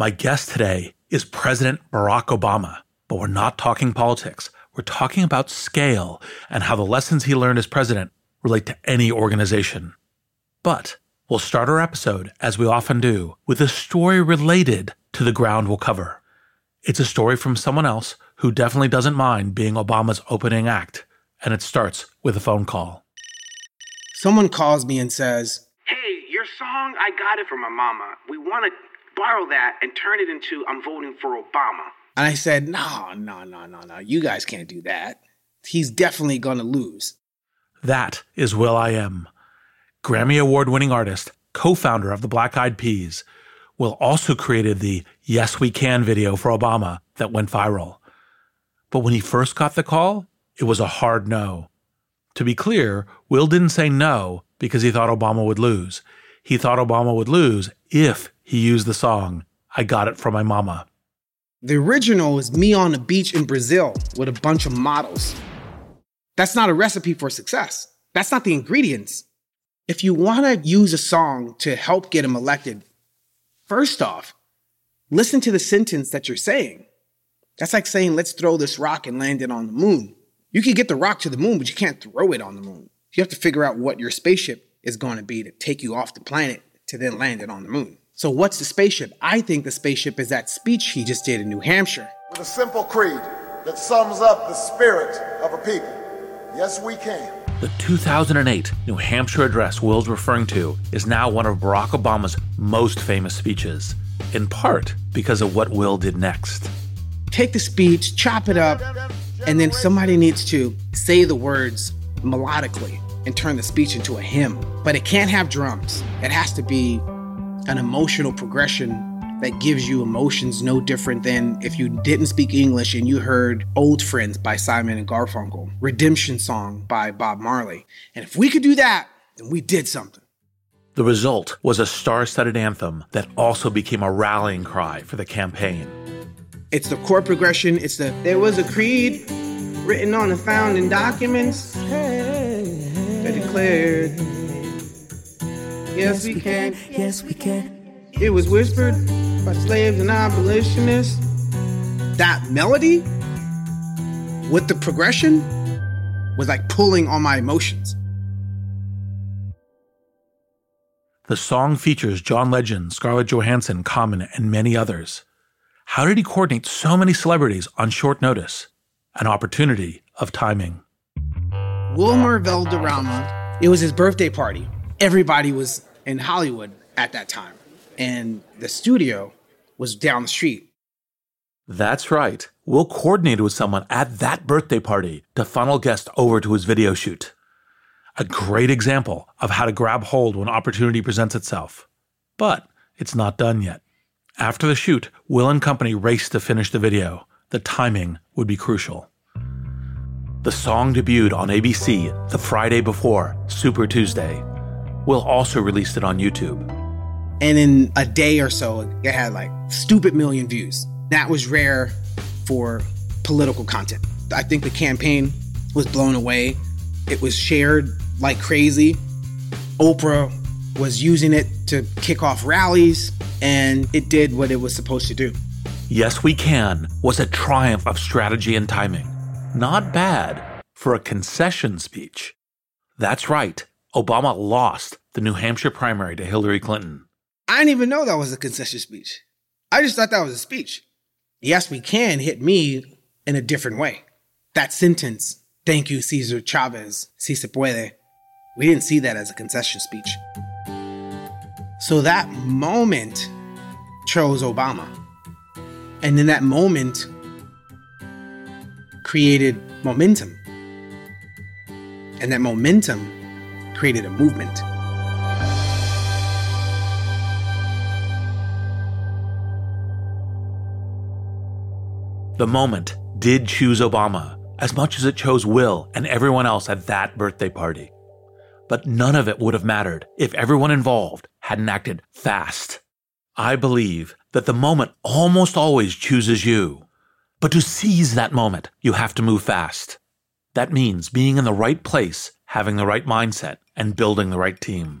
My guest today is President Barack Obama, but we're not talking politics. We're talking about scale and how the lessons he learned as president relate to any organization. But we'll start our episode, as we often do, with a story related to the ground we'll cover. It's a story from someone else who definitely doesn't mind being Obama's opening act, and it starts with a phone call. Someone calls me and says, Hey, your song, I got it from my mama. We want to borrow that and turn it into I'm voting for Obama. And I said, No, no, no, no, no. You guys can't do that. He's definitely going to lose. That is will.i.am. Grammy Award winning artist, co founder of the Black Eyed Peas. Will also created the Yes We Can video for Obama that went viral. But when he first got the call, it was a hard no. To be clear, Will didn't say no because he thought Obama would lose. He thought Obama would lose if he used the song, I Got It From My Mama. The original is me on the beach in Brazil with a bunch of models. That's not a recipe for success. That's not the ingredients. If you want to use a song to help get him elected, first off, listen to the sentence that you're saying. That's like saying, let's throw this rock and land it on the moon. You can get the rock to the moon, but you can't throw it on the moon. You have to figure out what your spaceship is going to be to take you off the planet to then land it on the moon. So, what's the spaceship? I think the spaceship is that speech he just did in New Hampshire. With a simple creed that sums up the spirit of a people. Yes, we can. The 2008 New Hampshire address Will's referring to is now one of Barack Obama's most famous speeches, in part because of what Will did next. Take the speech, chop it up, and then somebody needs to say the words melodically and turn the speech into a hymn. But it can't have drums. It has to be an emotional progression that gives you emotions no different than if you didn't speak English and you heard Old Friends by Simon and Garfunkel, Redemption Song by Bob Marley. And if we could do that, then we did something. The result was a star studded anthem that also became a rallying cry for the campaign. It's the chord progression, it's the there was a creed written on the founding documents that declared Yes, we can. Yes, we can. It was whispered by slaves and abolitionists. That melody with the progression was like pulling on my emotions. The song features John Legend, Scarlett Johansson, Common, and many others. How did he coordinate so many celebrities on short notice? An opportunity of timing. Wilmer Valderrama, it was his birthday party. Everybody was in Hollywood at that time, and the studio was down the street. That's right. Will coordinated with someone at that birthday party to funnel guests over to his video shoot. A great example of how to grab hold when opportunity presents itself. But it's not done yet. After the shoot, Will and company raced to finish the video. The timing would be crucial. The song debuted on ABC the Friday before Super Tuesday. Will also release it on YouTube. And in a day or so, it had like stupid million views. That was rare for political content. I think the campaign was blown away. It was shared like crazy. Oprah was using it to kick off rallies, and it did what it was supposed to do. Yes, We Can was a triumph of strategy and timing. Not bad for a concession speech. That's right, Obama lost the New Hampshire primary to Hillary Clinton. I didn't even know that was a concession speech. I just thought that was a speech. Yes, we can hit me in a different way. That sentence, thank you, Cesar Chavez, si se puede, we didn't see that as a concession speech. So that moment chose Obama. And in that moment created momentum. And that momentum created a movement. The moment did choose Obama as much as it chose Will and everyone else at that birthday party. But none of it would have mattered if everyone involved hadn't acted fast. I believe that the moment almost always chooses you. But to seize that moment, you have to move fast. That means being in the right place, having the right mindset, and building the right team.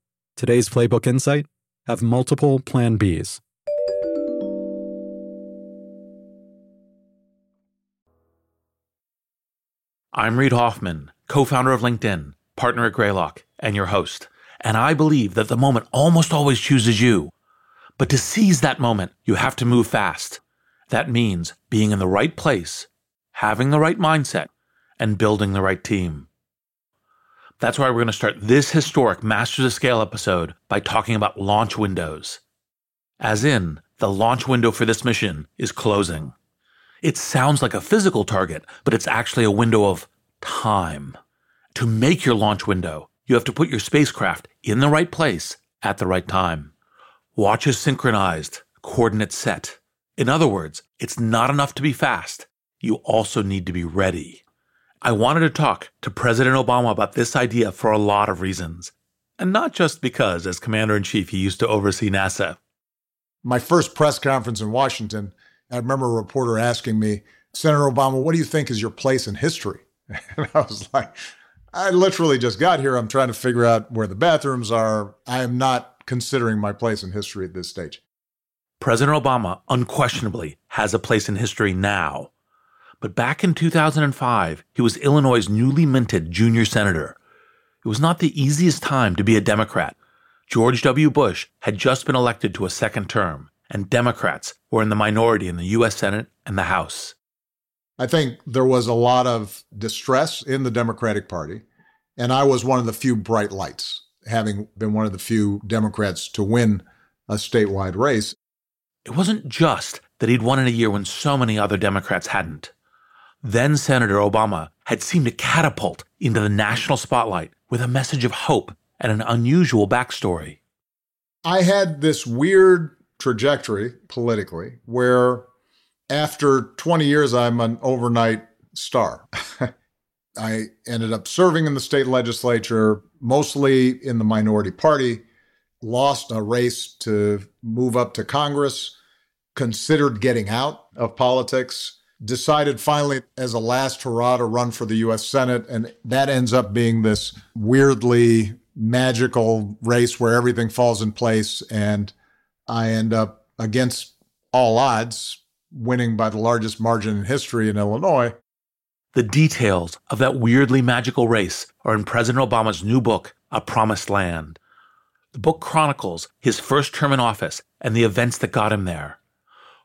Today's Playbook Insight have multiple Plan Bs. I'm Reid Hoffman, co founder of LinkedIn, partner at Greylock, and your host. And I believe that the moment almost always chooses you. But to seize that moment, you have to move fast. That means being in the right place, having the right mindset, and building the right team. That's why we're going to start this historic Masters of Scale episode by talking about launch windows. As in, the launch window for this mission is closing. It sounds like a physical target, but it's actually a window of time. To make your launch window, you have to put your spacecraft in the right place at the right time. Watches synchronized, coordinates set. In other words, it's not enough to be fast. You also need to be ready. I wanted to talk to President Obama about this idea for a lot of reasons. And not just because, as Commander in Chief, he used to oversee NASA. My first press conference in Washington, I remember a reporter asking me, Senator Obama, what do you think is your place in history? And I was like, I literally just got here. I'm trying to figure out where the bathrooms are. I am not considering my place in history at this stage. President Obama unquestionably has a place in history now. But back in 2005, he was Illinois' newly minted junior senator. It was not the easiest time to be a Democrat. George W. Bush had just been elected to a second term, and Democrats were in the minority in the U.S. Senate and the House. I think there was a lot of distress in the Democratic Party, and I was one of the few bright lights, having been one of the few Democrats to win a statewide race. It wasn't just that he'd won in a year when so many other Democrats hadn't. Then Senator Obama had seemed to catapult into the national spotlight with a message of hope and an unusual backstory. I had this weird trajectory politically where after 20 years, I'm an overnight star. I ended up serving in the state legislature, mostly in the minority party, lost a race to move up to Congress, considered getting out of politics, decided finally as a last hurrah to run for the US Senate. And that ends up being this weirdly magical race where everything falls in place. And I end up against all odds winning by the largest margin in history in Illinois. The details of that weirdly magical race are in President Obama's new book, A Promised Land. The book chronicles his first term in office and the events that got him there.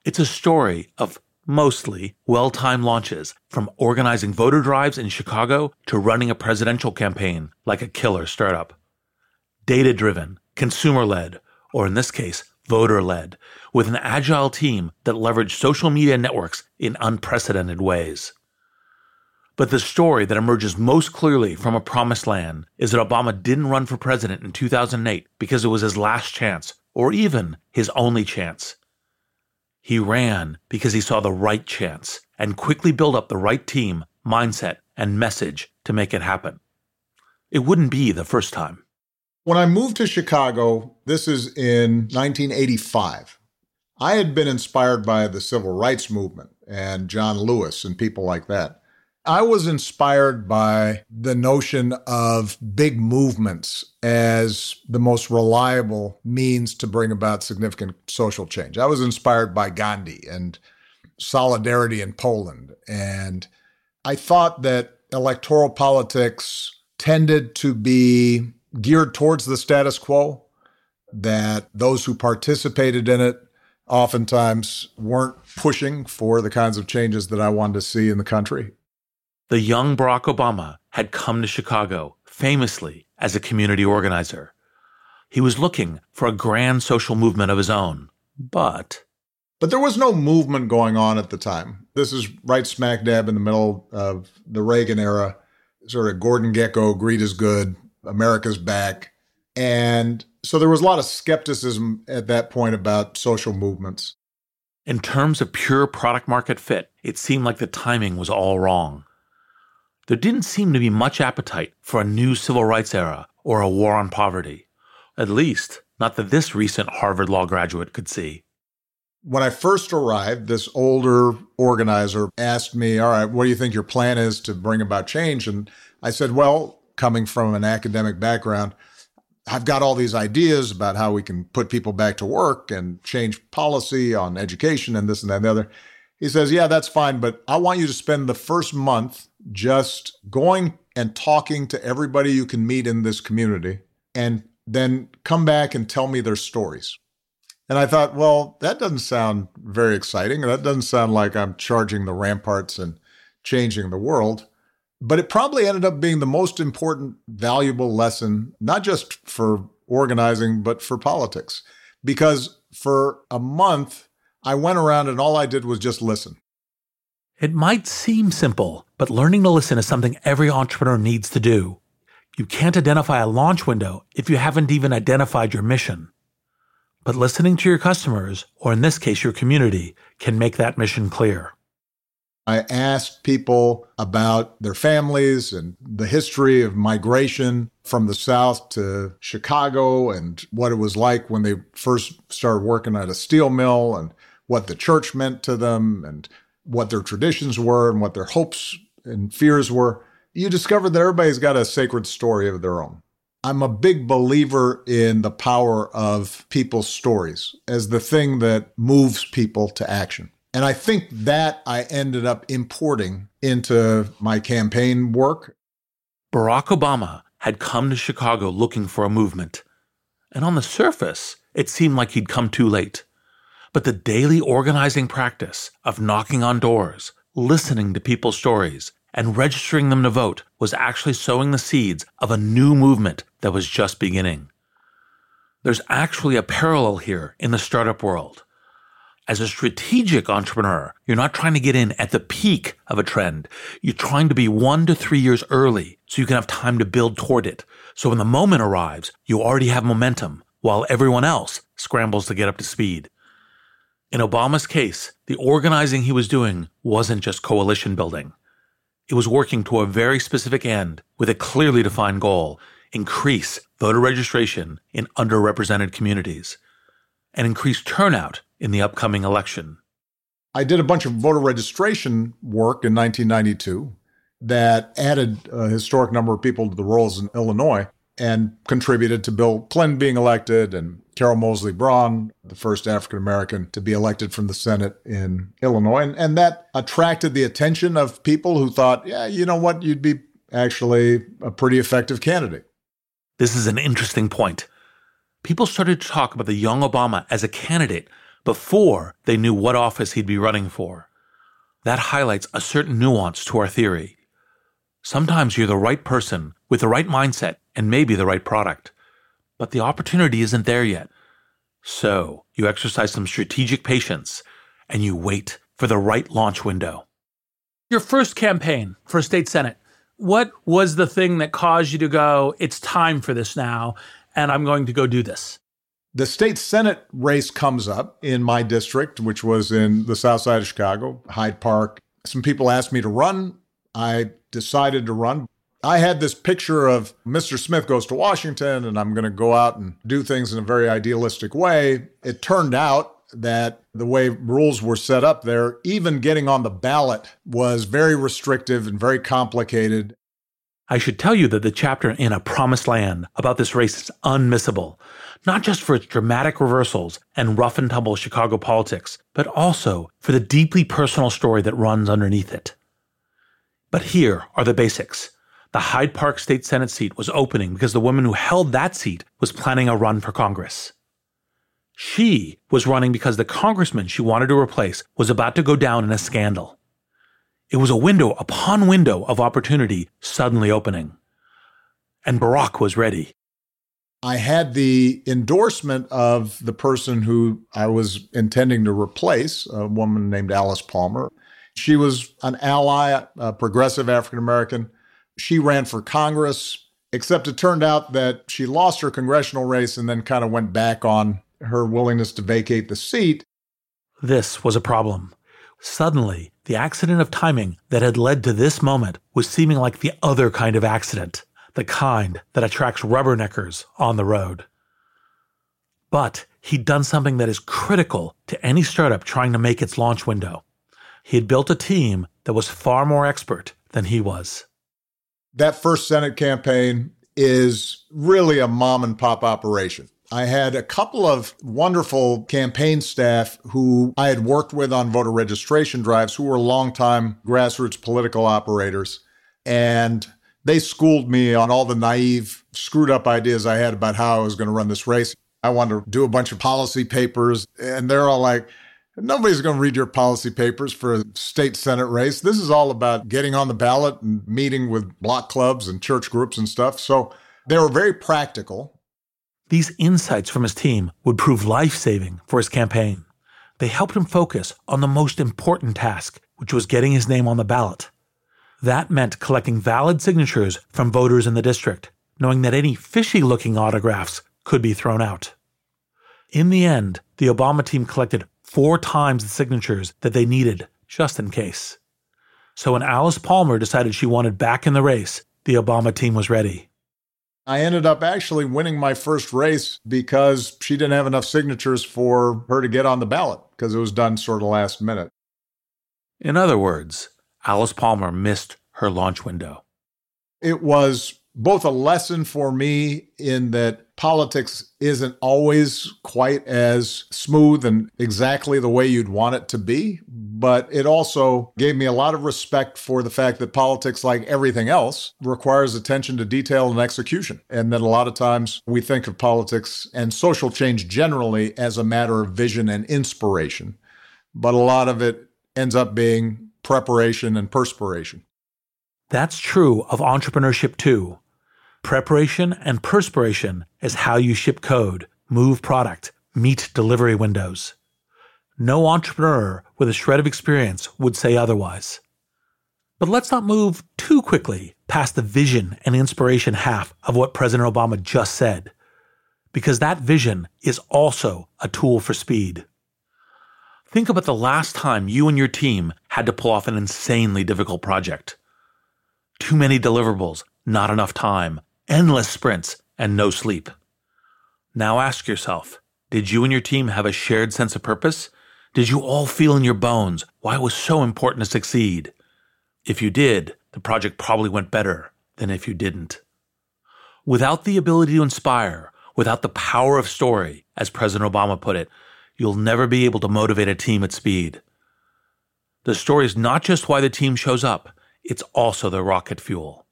It's a story of mostly well timed launches, from organizing voter drives in Chicago to running a presidential campaign like a killer startup. Data driven, consumer led, or in this case, voter led, with an agile team that leveraged social media networks in unprecedented ways. But the story that emerges most clearly from a promised land is that Obama didn't run for president in 2008 because it was his last chance, or even his only chance. He ran because he saw the right chance and quickly built up the right team, mindset, and message to make it happen. It wouldn't be the first time. When I moved to Chicago, this is in 1985. I had been inspired by the civil rights movement and John Lewis and people like that. I was inspired by the notion of big movements as the most reliable means to bring about significant social change. I was inspired by Gandhi and solidarity in Poland. And I thought that electoral politics tended to be geared towards the status quo, that those who participated in it oftentimes weren't pushing for the kinds of changes that I wanted to see in the country. The young Barack Obama had come to Chicago famously as a community organizer. He was looking for a grand social movement of his own, but. But there was no movement going on at the time. This is right smack dab in the middle of the Reagan era, sort of Gordon Gekko, greed is good, America's back. And so there was a lot of skepticism at that point about social movements. In terms of pure product market fit, it seemed like the timing was all wrong. There didn't seem to be much appetite for a new civil rights era or a war on poverty. At least, not that this recent Harvard Law graduate could see. When I first arrived, this older organizer asked me, All right, what do you think your plan is to bring about change? And I said, Well, coming from an academic background, I've got all these ideas about how we can put people back to work and change policy on education and this and that and the other. He says, Yeah, that's fine, but I want you to spend the first month just going and talking to everybody you can meet in this community and then come back and tell me their stories. And I thought, well, that doesn't sound very exciting. That doesn't sound like I'm charging the ramparts and changing the world. But it probably ended up being the most important, valuable lesson, not just for organizing, but for politics. Because for a month, I went around and all I did was just listen. It might seem simple, but learning to listen is something every entrepreneur needs to do. You can't identify a launch window if you haven't even identified your mission. But listening to your customers, or in this case, your community, can make that mission clear. I asked people about their families and the history of migration from the South to Chicago and what it was like when they first started working at a steel mill and what the church meant to them and what their traditions were and what their hopes and fears were, you discovered that everybody's got a sacred story of their own. I'm a big believer in the power of people's stories as the thing that moves people to action. And I think that I ended up importing into my campaign work. Barack Obama had come to Chicago looking for a movement. And on the surface, it seemed like he'd come too late. But the daily organizing practice of knocking on doors, listening to people's stories, and registering them to vote was actually sowing the seeds of a new movement that was just beginning. There's actually a parallel here in the startup world. As a strategic entrepreneur, you're not trying to get in at the peak of a trend. You're trying to be one to three years early so you can have time to build toward it. So when the moment arrives, you already have momentum while everyone else scrambles to get up to speed. In Obama's case, the organizing he was doing wasn't just coalition building. It was working to a very specific end with a clearly defined goal increase voter registration in underrepresented communities and increase turnout in the upcoming election. I did a bunch of voter registration work in 1992 that added a historic number of people to the rolls in Illinois and contributed to Bill Clinton being elected and Carol Moseley Braun, the first African American to be elected from the Senate in Illinois. And, and, that attracted the attention of people who thought, yeah, you know what, you'd be actually a pretty effective candidate. This is an interesting point. People started to talk about the young Obama as a candidate before they knew what office he'd be running for. That highlights a certain nuance to our theory. Sometimes you're the right person with the right mindset and maybe the right product, but the opportunity isn't there yet. So you exercise some strategic patience and you wait for the right launch window. Your first campaign for state senate, what was the thing that caused you to go, it's time for this now, and I'm going to go do this? The state senate race comes up in my district, which was in the south side of Chicago, Hyde Park. Some people asked me to run. I decided to run. I had this picture of Mr. Smith goes to Washington and I'm going to go out and do things in a very idealistic way. It turned out that the way rules were set up there, even getting on the ballot was very restrictive and very complicated. I should tell you that the chapter in A Promised Land about this race is unmissable, not just for its dramatic reversals and rough and tumble Chicago politics, but also for the deeply personal story that runs underneath it. But here are the basics. The Hyde Park State Senate seat was opening because the woman who held that seat was planning a run for Congress. She was running because the congressman she wanted to replace was about to go down in a scandal. It was a window upon window of opportunity suddenly opening. And Barack was ready. I had the endorsement of the person who I was intending to replace, a woman named Alice Palmer. She was an ally, a progressive African American. She ran for Congress, except it turned out that she lost her congressional race and then kind of went back on her willingness to vacate the seat. This was a problem. Suddenly, the accident of timing that had led to this moment was seeming like the other kind of accident, the kind that attracts rubberneckers on the road. But he'd done something that is critical to any startup trying to make its launch window. He had built a team that was far more expert than he was. That first Senate campaign is really a mom and pop operation. I had a couple of wonderful campaign staff who I had worked with on voter registration drives who were longtime grassroots political operators. And they schooled me on all the naive, screwed up ideas I had about how I was going to run this race. I wanted to do a bunch of policy papers, and they're all like, Nobody's going to read your policy papers for a state senate race. This is all about getting on the ballot and meeting with block clubs and church groups and stuff. So they were very practical. These insights from his team would prove life saving for his campaign. They helped him focus on the most important task, which was getting his name on the ballot. That meant collecting valid signatures from voters in the district, knowing that any fishy looking autographs could be thrown out. In the end, the Obama team collected four times the signatures that they needed, just in case. So when Alice Palmer decided she wanted back in the race, the Obama team was ready. I ended up actually winning my first race because she didn't have enough signatures for her to get on the ballot because it was done sort of last minute. In other words, Alice Palmer missed her launch window. It was both a lesson for me in that politics isn't always quite as smooth and exactly the way you'd want it to be. But it also gave me a lot of respect for the fact that politics, like everything else, requires attention to detail and execution. And that a lot of times we think of politics and social change generally as a matter of vision and inspiration. But a lot of it ends up being preparation and perspiration. That's true of entrepreneurship too. Preparation and perspiration is how you ship code, move product, meet delivery windows. No entrepreneur with a shred of experience would say otherwise. But let's not move too quickly past the vision and inspiration half of what President Obama just said, because that vision is also a tool for speed. Think about the last time you and your team had to pull off an insanely difficult project. Too many deliverables, not enough time, endless sprints, and no sleep. Now ask yourself did you and your team have a shared sense of purpose? Did you all feel in your bones why it was so important to succeed? If you did, the project probably went better than if you didn't. Without the ability to inspire, without the power of story, as President Obama put it, you'll never be able to motivate a team at speed. The story is not just why the team shows up, it's also the rocket fuel.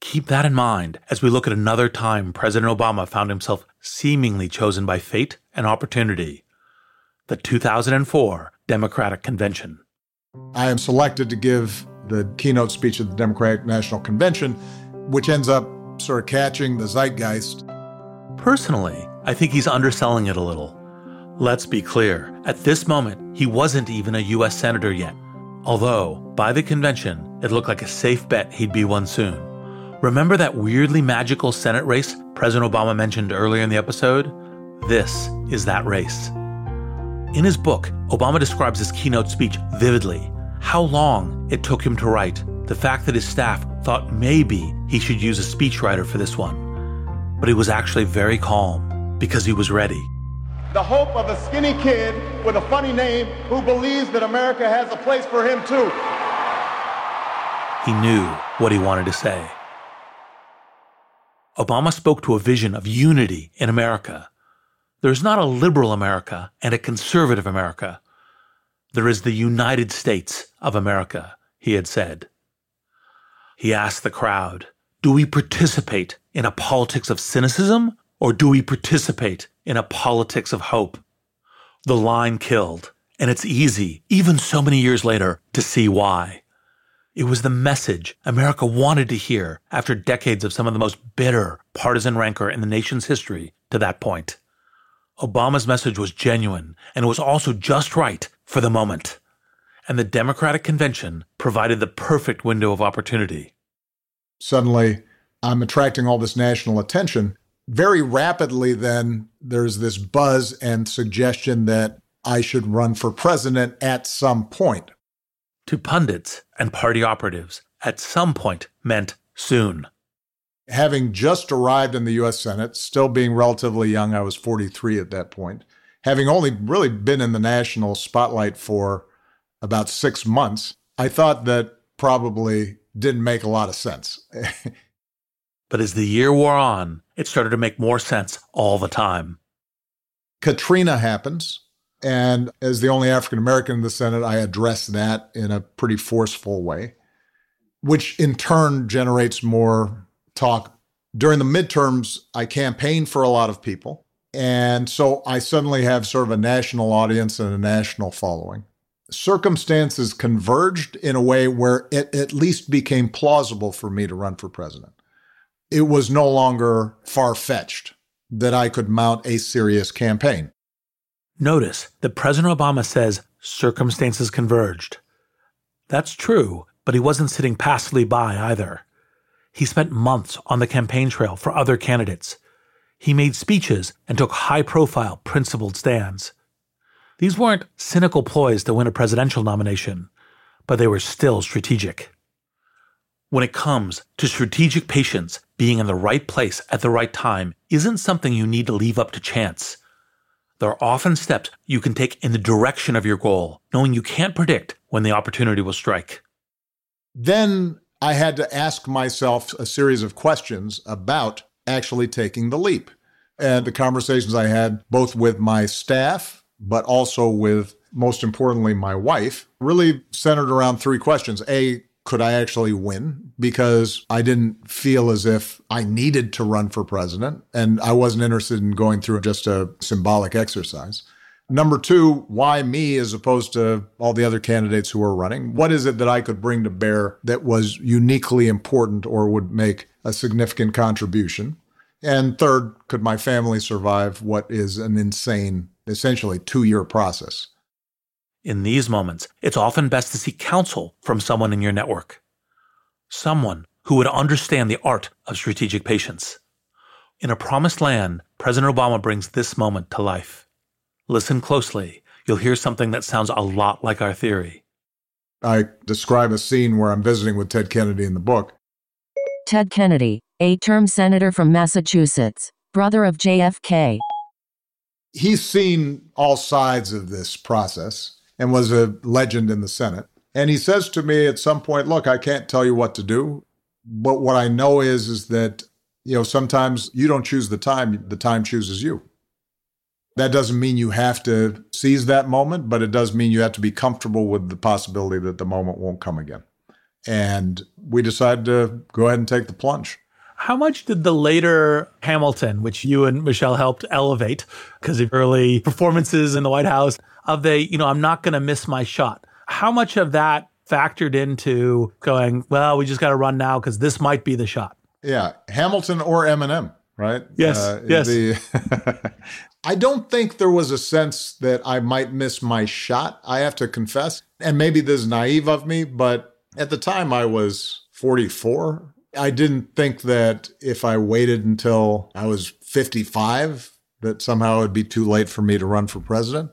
Keep that in mind as we look at another time President Obama found himself seemingly chosen by fate and opportunity the 2004 Democratic Convention. I am selected to give the keynote speech at the Democratic National Convention, which ends up sort of catching the zeitgeist. Personally, I think he's underselling it a little. Let's be clear, at this moment, he wasn't even a US Senator yet. Although, by the convention, it looked like a safe bet he'd be one soon. Remember that weirdly magical Senate race President Obama mentioned earlier in the episode? This is that race. In his book, Obama describes his keynote speech vividly how long it took him to write, the fact that his staff thought maybe he should use a speechwriter for this one. But he was actually very calm because he was ready. The hope of a skinny kid with a funny name who believes that America has a place for him too. He knew what he wanted to say. Obama spoke to a vision of unity in America. There's not a liberal America and a conservative America. There is the United States of America, he had said. He asked the crowd, Do we participate in a politics of cynicism or do we participate in a politics of hope? The line killed, and it's easy, even so many years later, to see why. It was the message America wanted to hear after decades of some of the most bitter partisan rancor in the nation's history to that point. Obama's message was genuine, and it was also just right for the moment. And the Democratic convention provided the perfect window of opportunity. Suddenly, I'm attracting all this national attention. Very rapidly, then, there's this buzz and suggestion that I should run for president at some point. To pundits and party operatives, at some point meant soon. Having just arrived in the US Senate, still being relatively young, I was 43 at that point, having only really been in the national spotlight for about six months, I thought that probably didn't make a lot of sense. but as the year wore on, it started to make more sense all the time. Katrina happens. And as the only African American in the Senate, I address that in a pretty forceful way, which in turn generates more talk. During the midterms, I campaign for a lot of people. And so I suddenly have sort of a national audience and a national following. Circumstances converged in a way where it at least became plausible for me to run for president. It was no longer far fetched that I could mount a serious campaign. Notice that President Obama says circumstances converged. That's true, but he wasn't sitting passively by either. He spent months on the campaign trail for other candidates. He made speeches and took high profile, principled stands. These weren't cynical ploys to win a presidential nomination, but they were still strategic. When it comes to strategic patience, being in the right place at the right time isn't something you need to leave up to chance. There are often steps you can take in the direction of your goal, knowing you can't predict when the opportunity will strike. Then I had to ask myself a series of questions about actually taking the leap. And the conversations I had both with my staff, but also with, most importantly, my wife, really centered around three questions. A, could I actually win? Because I didn't feel as if I needed to run for president and I wasn't interested in going through just a symbolic exercise. Number two, why me as opposed to all the other candidates who were running? What is it that I could bring to bear that was uniquely important or would make a significant contribution? And third, could my family survive what is an insane, essentially two year process? In these moments, it's often best to seek counsel from someone in your network. Someone who would understand the art of strategic patience. In a promised land, President Obama brings this moment to life. Listen closely. You'll hear something that sounds a lot like our theory. I describe a scene where I'm visiting with Ted Kennedy in the book. Ted Kennedy, eight term senator from Massachusetts, brother of JFK. He's seen all sides of this process and was a legend in the Senate. And he says to me at some point, look, I can't tell you what to do, but what I know is is that you know sometimes you don't choose the time, the time chooses you. That doesn't mean you have to seize that moment, but it does mean you have to be comfortable with the possibility that the moment won't come again. And we decided to go ahead and take the plunge. How much did the later Hamilton, which you and Michelle helped elevate because of early performances in the White House, of the, you know, I'm not going to miss my shot. How much of that factored into going, well, we just got to run now because this might be the shot? Yeah, Hamilton or Eminem, right? Yes, Uh, yes. the- I don't think there was a sense that I might miss my shot. I have to confess, and maybe this is naive of me, but at the time I was 44. I didn't think that if I waited until I was 55, that somehow it would be too late for me to run for president.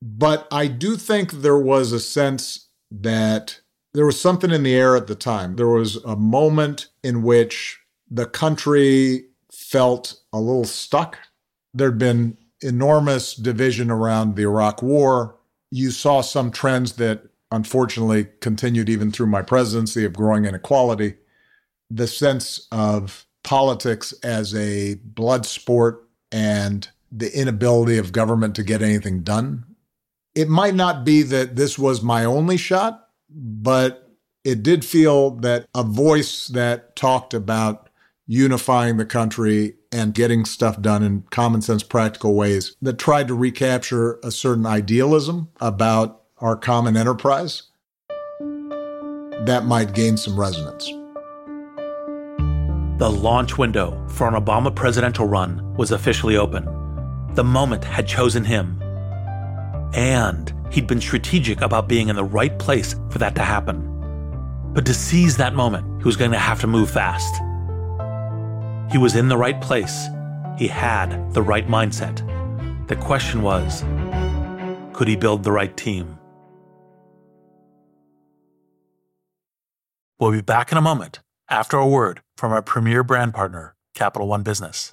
But I do think there was a sense that there was something in the air at the time. There was a moment in which the country felt a little stuck. There'd been enormous division around the Iraq War. You saw some trends that unfortunately continued even through my presidency of growing inequality. The sense of politics as a blood sport and the inability of government to get anything done. It might not be that this was my only shot, but it did feel that a voice that talked about unifying the country and getting stuff done in common sense, practical ways that tried to recapture a certain idealism about our common enterprise, that might gain some resonance. The launch window for an Obama presidential run was officially open. The moment had chosen him. And he'd been strategic about being in the right place for that to happen. But to seize that moment, he was going to have to move fast. He was in the right place. He had the right mindset. The question was could he build the right team? We'll be back in a moment after a word from our premier brand partner, Capital One Business.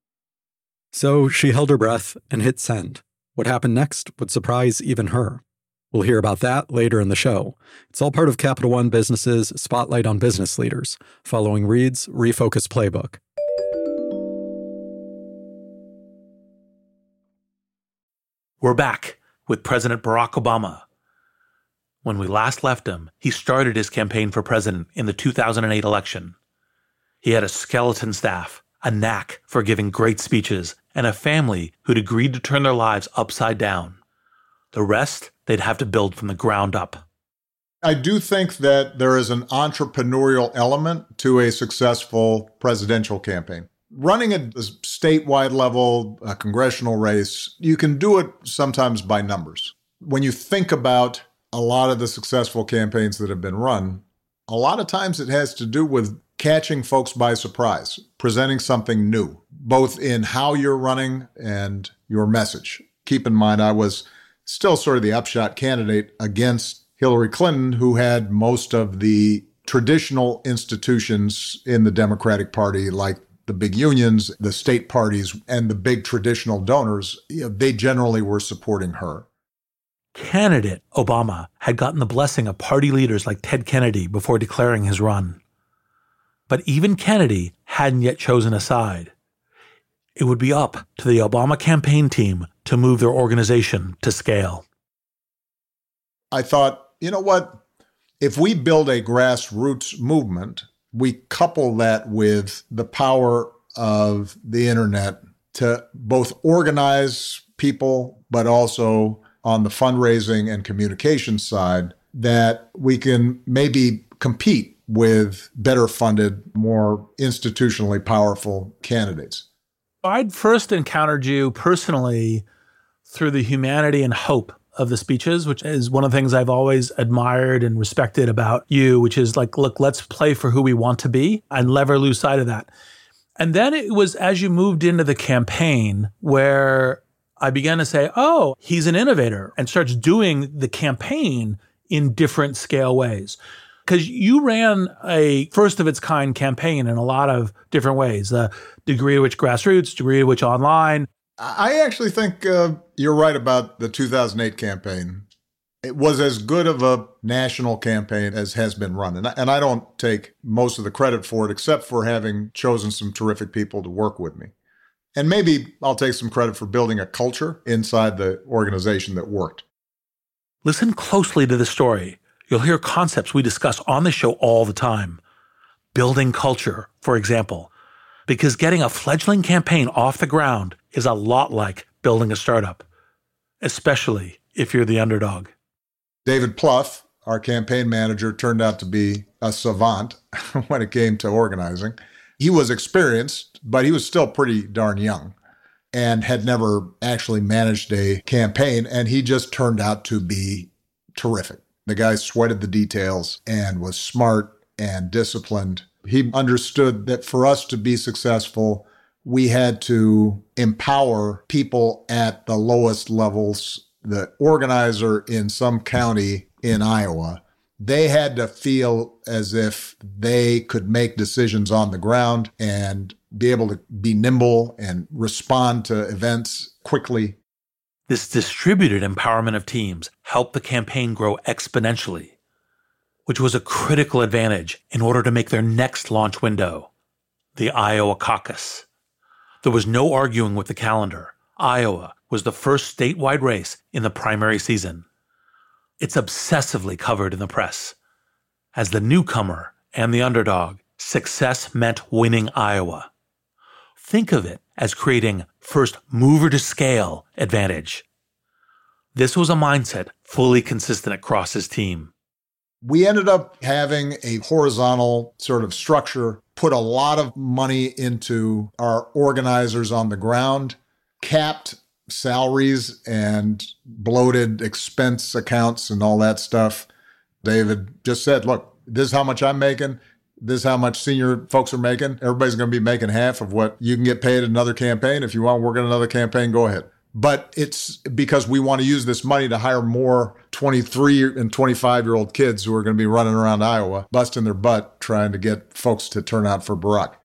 So she held her breath and hit send. What happened next would surprise even her. We'll hear about that later in the show. It's all part of Capital One Business's Spotlight on Business Leaders, following Reid's Refocus Playbook. We're back with President Barack Obama. When we last left him, he started his campaign for president in the 2008 election. He had a skeleton staff, a knack for giving great speeches, and a family who'd agreed to turn their lives upside down. The rest they'd have to build from the ground up. I do think that there is an entrepreneurial element to a successful presidential campaign. Running a statewide level, a congressional race, you can do it sometimes by numbers. When you think about a lot of the successful campaigns that have been run, a lot of times it has to do with catching folks by surprise, presenting something new, both in how you're running and your message. Keep in mind, I was still sort of the upshot candidate against Hillary Clinton, who had most of the traditional institutions in the Democratic Party, like the big unions, the state parties, and the big traditional donors, they generally were supporting her. Candidate Obama had gotten the blessing of party leaders like Ted Kennedy before declaring his run. But even Kennedy hadn't yet chosen a side. It would be up to the Obama campaign team to move their organization to scale. I thought, you know what? If we build a grassroots movement, we couple that with the power of the internet to both organize people, but also on the fundraising and communication side, that we can maybe compete with better funded, more institutionally powerful candidates. I'd first encountered you personally through the humanity and hope of the speeches, which is one of the things I've always admired and respected about you, which is like, look, let's play for who we want to be and never lose sight of that. And then it was as you moved into the campaign where I began to say, oh, he's an innovator and starts doing the campaign in different scale ways. Because you ran a first of its kind campaign in a lot of different ways the degree to which grassroots, degree to which online. I actually think uh, you're right about the 2008 campaign. It was as good of a national campaign as has been run. And I, and I don't take most of the credit for it, except for having chosen some terrific people to work with me. And maybe I'll take some credit for building a culture inside the organization that worked. Listen closely to the story. You'll hear concepts we discuss on the show all the time. Building culture, for example, because getting a fledgling campaign off the ground is a lot like building a startup, especially if you're the underdog. David Plouffe, our campaign manager, turned out to be a savant when it came to organizing. He was experienced, but he was still pretty darn young and had never actually managed a campaign. And he just turned out to be terrific. The guy sweated the details and was smart and disciplined. He understood that for us to be successful, we had to empower people at the lowest levels. The organizer in some county in Iowa, they had to feel as if they could make decisions on the ground and be able to be nimble and respond to events quickly. This distributed empowerment of teams helped the campaign grow exponentially, which was a critical advantage in order to make their next launch window, the Iowa caucus. There was no arguing with the calendar. Iowa was the first statewide race in the primary season. It's obsessively covered in the press. As the newcomer and the underdog, success meant winning Iowa. Think of it as creating first mover to scale advantage. This was a mindset fully consistent across his team. We ended up having a horizontal sort of structure, put a lot of money into our organizers on the ground, capped salaries and bloated expense accounts and all that stuff. David just said, look, this is how much I'm making. This is how much senior folks are making. Everybody's going to be making half of what you can get paid in another campaign. If you want to work in another campaign, go ahead. But it's because we want to use this money to hire more 23 and 25 year old kids who are going to be running around Iowa, busting their butt trying to get folks to turn out for Barack.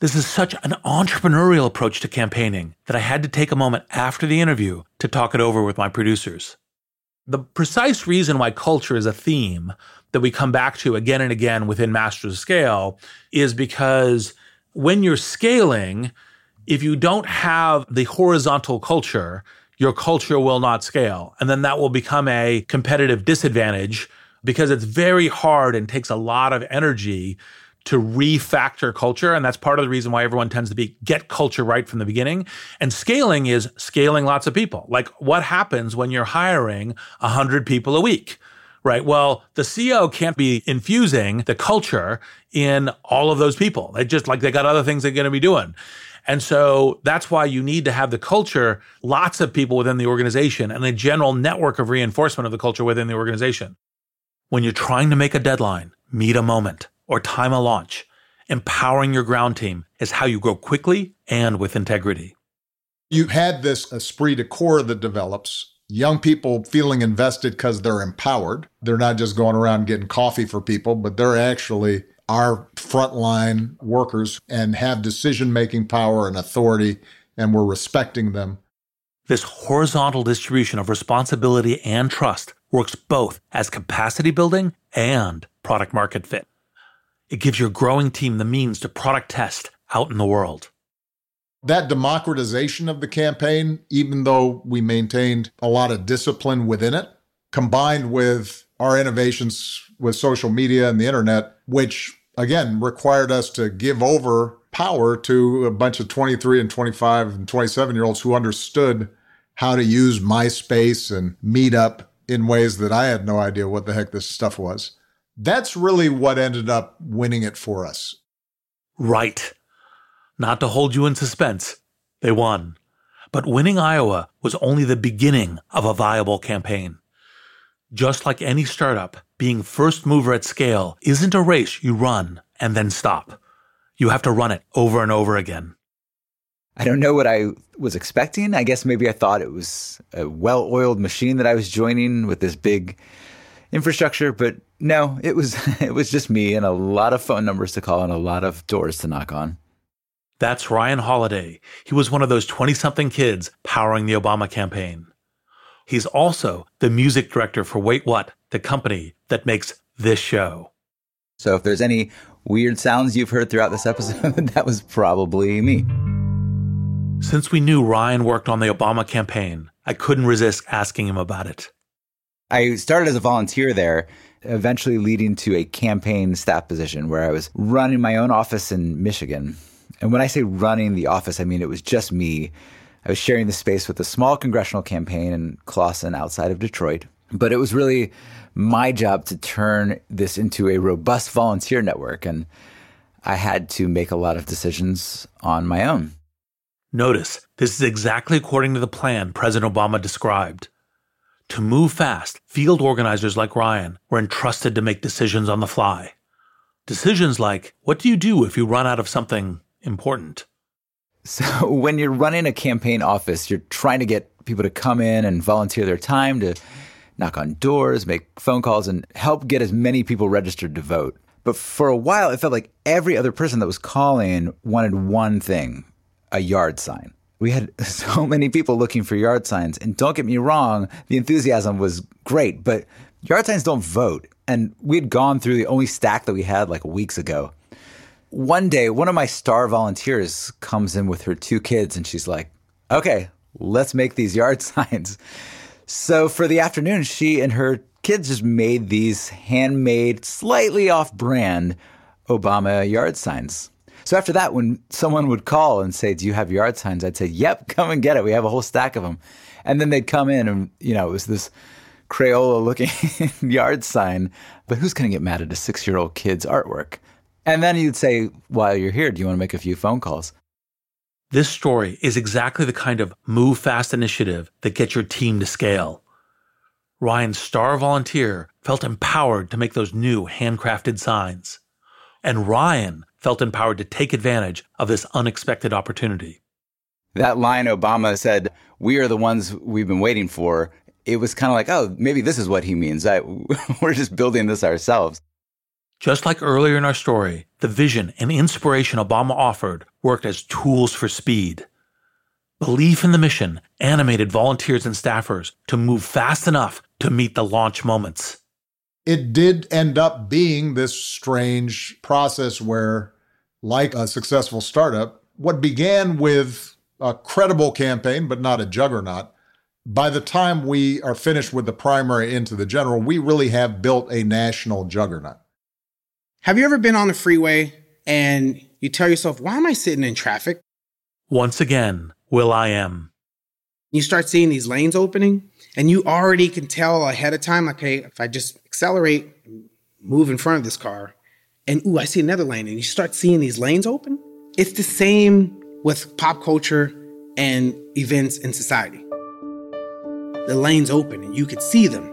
This is such an entrepreneurial approach to campaigning that I had to take a moment after the interview to talk it over with my producers. The precise reason why culture is a theme that we come back to again and again within Masters of Scale is because when you're scaling, if you don't have the horizontal culture, your culture will not scale. And then that will become a competitive disadvantage because it's very hard and takes a lot of energy to refactor culture. And that's part of the reason why everyone tends to be get culture right from the beginning. And scaling is scaling lots of people. Like what happens when you're hiring 100 people a week? Right. Well, the CEO can't be infusing the culture in all of those people. They just like they got other things they're going to be doing. And so that's why you need to have the culture, lots of people within the organization and a general network of reinforcement of the culture within the organization. When you're trying to make a deadline, meet a moment or time a launch, empowering your ground team is how you grow quickly and with integrity. You had this esprit de corps that develops. Young people feeling invested because they're empowered. They're not just going around getting coffee for people, but they're actually our frontline workers and have decision making power and authority, and we're respecting them. This horizontal distribution of responsibility and trust works both as capacity building and product market fit. It gives your growing team the means to product test out in the world. That democratization of the campaign, even though we maintained a lot of discipline within it, combined with our innovations with social media and the internet, which again required us to give over power to a bunch of 23 and 25 and 27 year olds who understood how to use MySpace and Meetup in ways that I had no idea what the heck this stuff was. That's really what ended up winning it for us. Right. Not to hold you in suspense, they won. But winning Iowa was only the beginning of a viable campaign. Just like any startup, being first mover at scale isn't a race you run and then stop. You have to run it over and over again. I don't know what I was expecting. I guess maybe I thought it was a well oiled machine that I was joining with this big infrastructure, but no, it was it was just me and a lot of phone numbers to call and a lot of doors to knock on. That's Ryan Holiday. He was one of those 20 something kids powering the Obama campaign. He's also the music director for Wait What, the company that makes this show. So if there's any weird sounds you've heard throughout this episode, that was probably me. Since we knew Ryan worked on the Obama campaign, I couldn't resist asking him about it. I started as a volunteer there, eventually leading to a campaign staff position where I was running my own office in Michigan. And when I say running the office, I mean it was just me. I was sharing the space with a small congressional campaign in Clawson outside of Detroit. But it was really my job to turn this into a robust volunteer network. And I had to make a lot of decisions on my own. Notice, this is exactly according to the plan President Obama described. To move fast, field organizers like Ryan were entrusted to make decisions on the fly. Decisions like what do you do if you run out of something important? So, when you're running a campaign office, you're trying to get people to come in and volunteer their time to knock on doors, make phone calls, and help get as many people registered to vote. But for a while, it felt like every other person that was calling wanted one thing a yard sign. We had so many people looking for yard signs. And don't get me wrong, the enthusiasm was great, but yard signs don't vote. And we'd gone through the only stack that we had like weeks ago. One day, one of my star volunteers comes in with her two kids and she's like, okay, let's make these yard signs. So for the afternoon, she and her kids just made these handmade, slightly off brand Obama yard signs. So after that, when someone would call and say, Do you have yard signs? I'd say, Yep, come and get it. We have a whole stack of them. And then they'd come in and, you know, it was this Crayola looking yard sign. But who's going to get mad at a six year old kid's artwork? And then you'd say, While you're here, do you want to make a few phone calls? This story is exactly the kind of move fast initiative that gets your team to scale. Ryan's star volunteer felt empowered to make those new handcrafted signs. And Ryan felt empowered to take advantage of this unexpected opportunity. That line Obama said, We are the ones we've been waiting for. It was kind of like, oh, maybe this is what he means. I, we're just building this ourselves. Just like earlier in our story, the vision and inspiration Obama offered worked as tools for speed. Belief in the mission animated volunteers and staffers to move fast enough to meet the launch moments. It did end up being this strange process where like a successful startup, what began with a credible campaign, but not a juggernaut, by the time we are finished with the primary into the general, we really have built a national juggernaut. Have you ever been on the freeway and you tell yourself, why am I sitting in traffic? Once again, will.i.am. You start seeing these lanes opening, and you already can tell ahead of time, like, hey, if I just accelerate, move in front of this car, and ooh, I see another lane, and you start seeing these lanes open. It's the same with pop culture and events in society. The lanes open, and you could see them.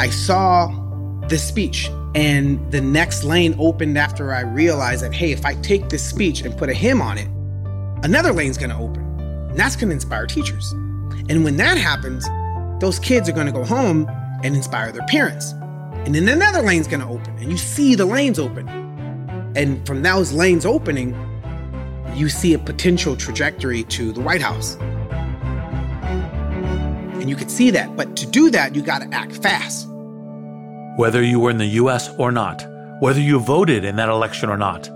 I saw this speech, and the next lane opened after I realized that, hey, if I take this speech and put a hymn on it, another lane's gonna open. And that's gonna inspire teachers. And when that happens, those kids are gonna go home and inspire their parents. And then another lane's gonna open, and you see the lanes open. And from those lanes opening, you see a potential trajectory to the White House. And you could see that. But to do that, you gotta act fast. Whether you were in the US or not, whether you voted in that election or not,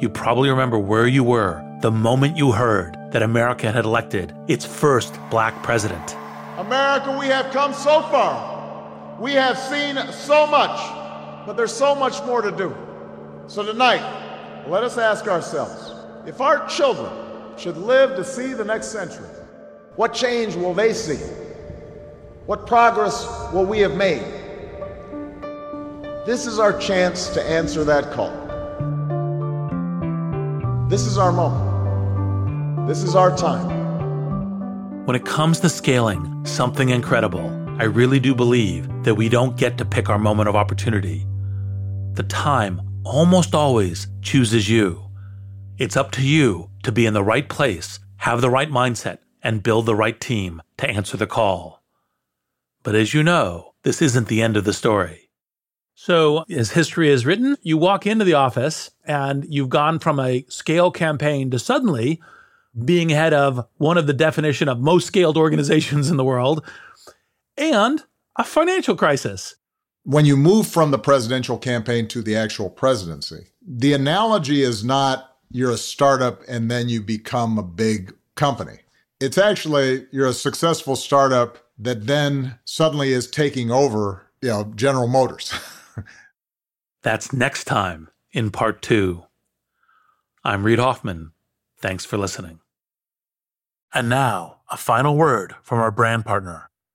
you probably remember where you were the moment you heard that America had elected its first black president. America, we have come so far. We have seen so much, but there's so much more to do. So tonight, let us ask ourselves if our children should live to see the next century, what change will they see? What progress will we have made? This is our chance to answer that call. This is our moment. This is our time. When it comes to scaling something incredible, I really do believe that we don't get to pick our moment of opportunity. The time almost always chooses you. It's up to you to be in the right place, have the right mindset, and build the right team to answer the call. But as you know, this isn't the end of the story. So, as history is written, you walk into the office and you've gone from a scale campaign to suddenly being head of one of the definition of most scaled organizations in the world and a financial crisis. When you move from the presidential campaign to the actual presidency, the analogy is not you're a startup and then you become a big company. It's actually you're a successful startup that then suddenly is taking over, you know, General Motors. That's next time in part two. I'm Reid Hoffman. Thanks for listening. And now, a final word from our brand partner,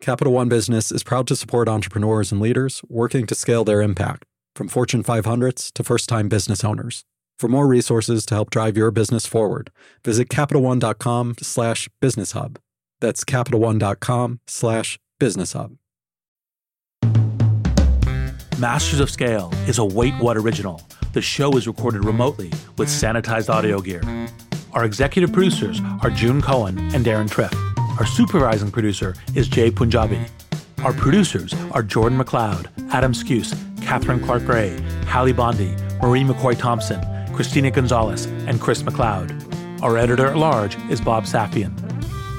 Capital One Business is proud to support entrepreneurs and leaders working to scale their impact, from Fortune 500s to first time business owners. For more resources to help drive your business forward, visit CapitalOne.com slash business hub. That's CapitalOne.com slash business hub. Masters of Scale is a Wait What original. The show is recorded remotely with sanitized audio gear. Our executive producers are June Cohen and Deron Triff. Our supervising producer is Jai Punjabi. Our producers are Jordan McLeod, Adam Skuse, Catherine Clark Gray, Hallie Bondi, Marie McCoy Thompson, Christina Gonzalez, and Chris McLeod. Our editor at large is Bob Safian.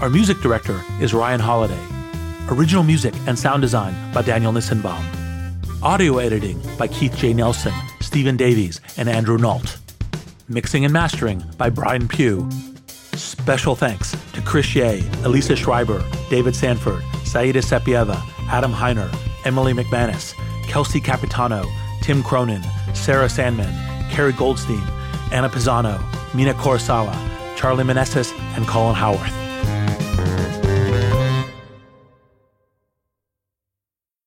Our music director is Ryan Holiday. Original music and sound design by Daniel Nissenbaum. Audio editing by Keith J. Nelson, Stephen Davies, and Andrew Nault. Mixing and mastering by Brian Pugh. Special thanks to Chris Ye, Elisa Schreiber, David Sanford, Saida Sepieva, Adam Heiner, Emily McManus, Kelsey Capitano, Tim Cronin, Sarah Sandman, Carrie Goldstein, Anna Pisano, Mina Kurosawa, Charlie Meneses, and Colin Howarth.